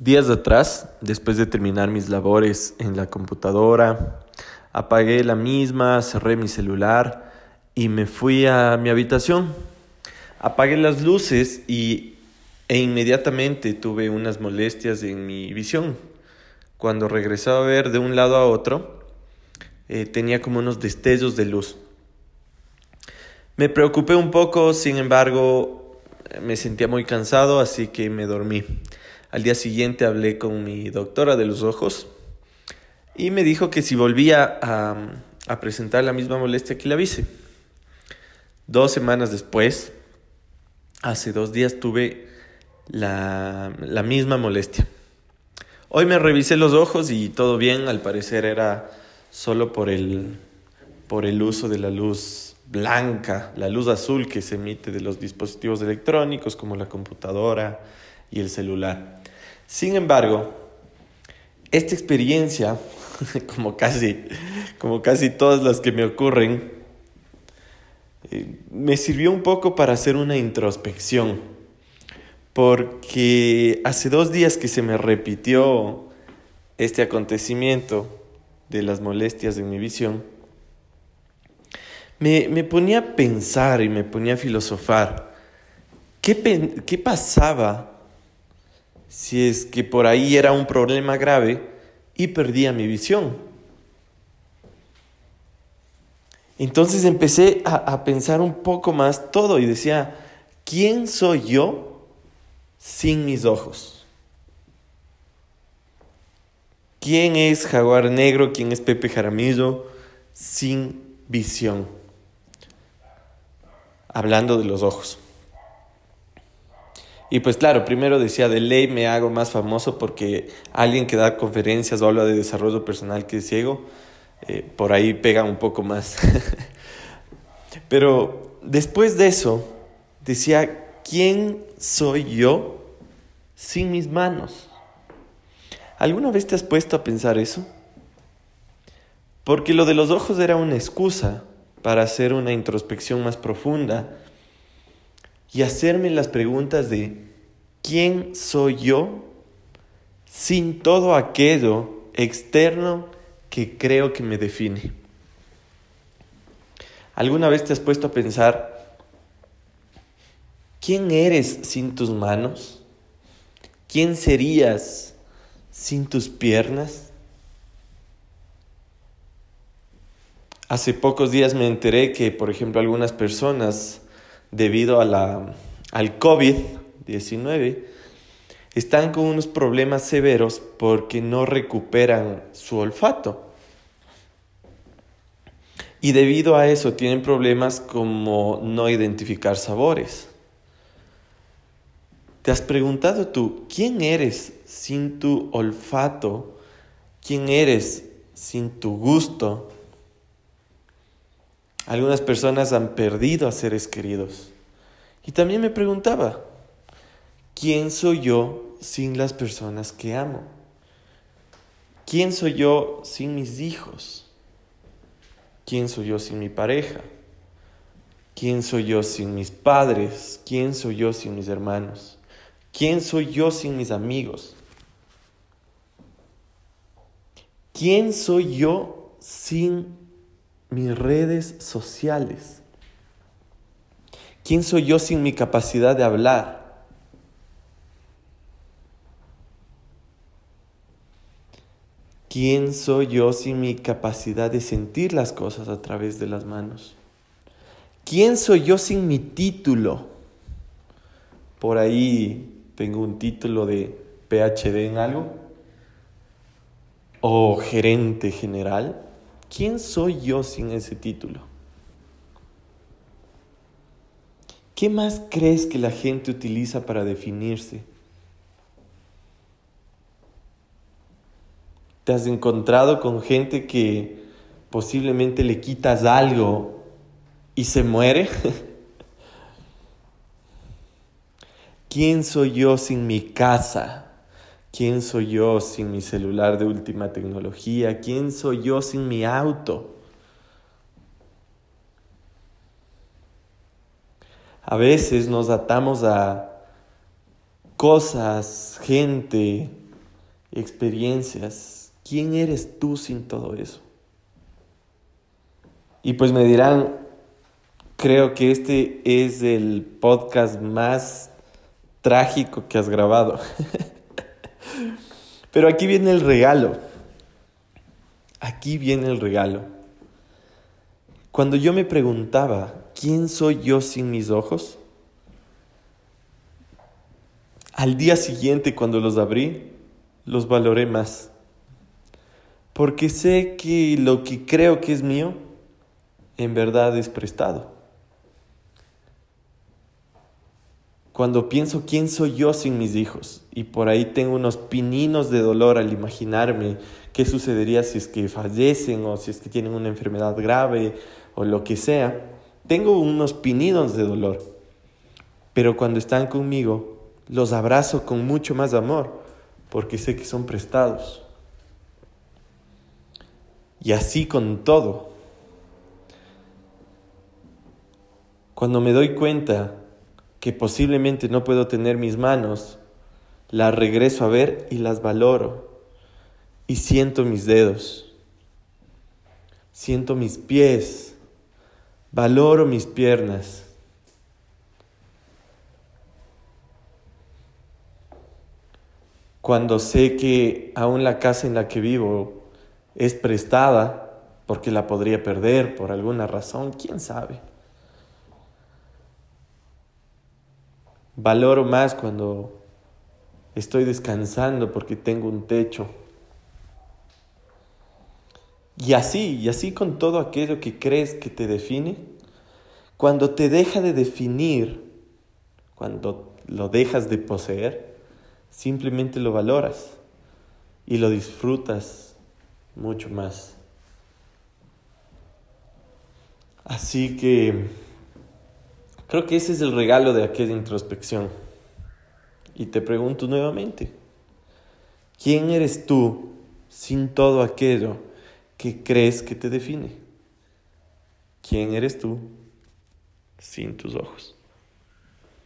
Días atrás, después de terminar mis labores en la computadora, apagué la misma, cerré mi celular y me fui a mi habitación. Apagué las luces y, e inmediatamente tuve unas molestias en mi visión. Cuando regresaba a ver de un lado a otro, eh, tenía como unos destellos de luz. Me preocupé un poco, sin embargo, me sentía muy cansado, así que me dormí. Al día siguiente hablé con mi doctora de los ojos y me dijo que si volvía a, presentar la misma molestia que le avise. Dos semanas después, hace dos días tuve la, la misma molestia. Hoy me revisé los ojos y todo bien, al parecer era solo por el, por el uso de la luz blanca, la luz azul que se emite de los dispositivos electrónicos como la computadora y el celular. Sin embargo, esta experiencia, como casi, como casi todas las que me ocurren, eh, me sirvió un poco para hacer una introspección, porque hace dos días que se me repitió este acontecimiento de las molestias en mi visión, me, me ponía a pensar y me ponía a filosofar. ¿Qué, qué pasaba si es que por ahí era un problema grave y perdía mi visión. Entonces empecé a, pensar un poco más todo y decía, ¿quién soy yo sin mis ojos? ¿Quién es Jaguar Negro? ¿Quién es Pepe Jaramillo sin visión? Hablando de los ojos. Y pues claro, primero decía, de ley me hago más famoso porque alguien que da conferencias o habla de desarrollo personal que es ciego, eh, por ahí pega un poco más. Pero después de eso, decía, ¿quién soy yo sin mis manos? ¿Alguna vez te has puesto a pensar eso? Porque lo de los ojos era una excusa para hacer una introspección más profunda y hacerme las preguntas de ¿quién soy yo sin todo aquello externo que creo que me define? ¿Alguna vez te has puesto a pensar quién eres sin tus manos? ¿Quién serías sin tus piernas? Hace pocos días me enteré que, por ejemplo, algunas personas debido a la, al COVID-19 están con unos problemas severos porque no recuperan su olfato. Y debido a eso tienen problemas como no identificar sabores. ¿Te has preguntado tú quién eres sin tu olfato? ¿Quién eres sin tu gusto? Algunas personas han perdido a seres queridos. Y también me preguntaba, ¿quién soy yo sin las personas que amo? ¿Quién soy yo sin mis hijos? ¿Quién soy yo sin mi pareja? ¿Quién soy yo sin mis padres? ¿Quién soy yo sin mis hermanos? ¿Quién soy yo sin mis amigos? ¿Quién soy yo sin mis redes sociales? ¿Quién soy yo sin mi capacidad de hablar? ¿Quién soy yo sin mi capacidad de sentir las cosas a través de las manos? ¿Quién soy yo sin mi título? Por ahí tengo un título de PhD en algo. O gerente general. ¿Quién soy yo sin ese título? ¿Qué más crees que la gente utiliza para definirse? ¿Te has encontrado con gente que posiblemente le quitas algo y se muere? ¿Quién soy yo sin mi casa? ¿Quién soy yo sin mi celular de última tecnología? ¿Quién soy yo sin mi auto? A veces nos atamos a cosas, gente, experiencias. ¿Quién eres tú sin todo eso? Y pues me dirán, creo que este es el podcast más trágico que has grabado. Pero aquí viene el regalo. Aquí viene el regalo. Cuando yo me preguntaba, ¿quién soy yo sin mis ojos? Al día siguiente, cuando los abrí, los valoré más. Porque sé que lo que creo que es mío, en verdad es prestado. Cuando pienso quién soy yo sin mis hijos, y por ahí tengo unos pininos de dolor al imaginarme qué sucedería si es que fallecen o si es que tienen una enfermedad grave o lo que sea, tengo unos pininos de dolor. Pero cuando están conmigo, los abrazo con mucho más amor, porque sé que son prestados. Y así con todo. Cuando me doy cuenta que posiblemente no puedo tener mis manos, las regreso a ver y las valoro. Y siento mis dedos, siento mis pies, valoro mis piernas cuando sé que aún la casa en la que vivo es prestada, porque la podría perder por alguna razón, quién sabe. Valoro más cuando estoy descansando porque tengo un techo. Y así, y así con todo aquello que crees que te define, cuando te deja de definir, cuando lo dejas de poseer, simplemente lo valoras y lo disfrutas mucho más. Así que creo que ese es el regalo de aquella introspección. Y te pregunto nuevamente, ¿quién eres tú sin todo aquello que crees que te define? ¿Quién eres tú sin tus ojos?